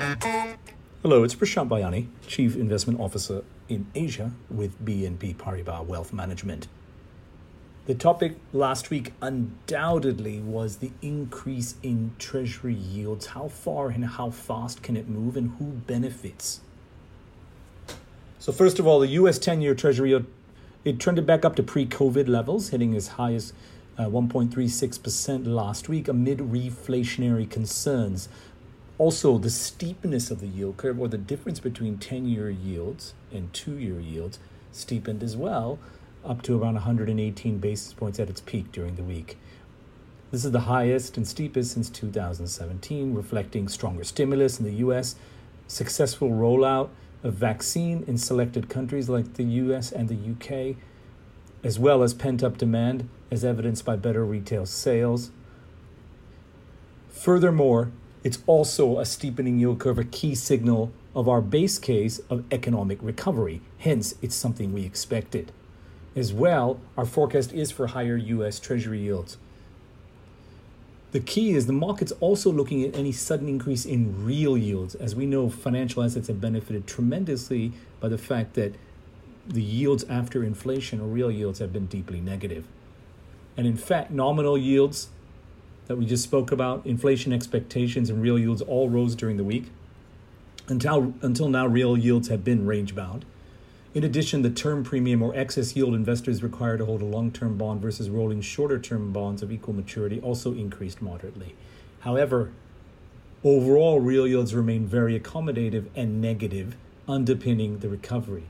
Hello, it's Prashant Bayani, Chief Investment Officer in Asia with BNP Paribas Wealth Management. The topic last week undoubtedly was the increase in treasury yields. How far and how fast can it move, and who benefits? So, first of all, the US 10 year treasury yield it trended back up to pre COVID levels, hitting as high as uh, 1.36% last week amid reflationary concerns. Also, the steepness of the yield curve, or the difference between 10 year yields and two year yields, steepened as well, up to around 118 basis points at its peak during the week. This is the highest and steepest since 2017, reflecting stronger stimulus in the US, successful rollout of vaccine in selected countries like the US and the UK, as well as pent up demand, as evidenced by better retail sales. Furthermore, it's also a steepening yield curve, a key signal of our base case of economic recovery. Hence, it's something we expected. As well, our forecast is for higher US Treasury yields. The key is the market's also looking at any sudden increase in real yields. As we know, financial assets have benefited tremendously by the fact that the yields after inflation or real yields have been deeply negative. And in fact, nominal yields that we just spoke about, inflation expectations and real yields all rose during the week. Until, until now, real yields have been range bound. In addition, the term premium or excess yield investors required to hold a long term bond versus rolling shorter term bonds of equal maturity also increased moderately. However, overall, real yields remain very accommodative and negative, underpinning the recovery.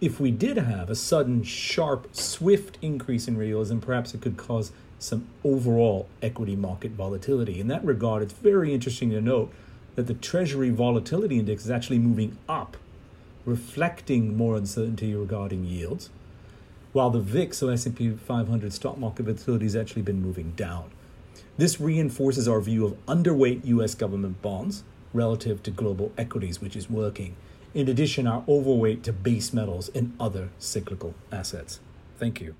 If we did have a sudden, sharp, swift increase in real yields, then perhaps it could cause some overall equity market volatility. In that regard, it's very interesting to note that the Treasury Volatility Index is actually moving up, reflecting more uncertainty regarding yields, while the VIX, so S&P 500 stock market volatility, has actually been moving down. This reinforces our view of underweight U.S. government bonds relative to global equities, which is working. In addition, our overweight to base metals and other cyclical assets. Thank you.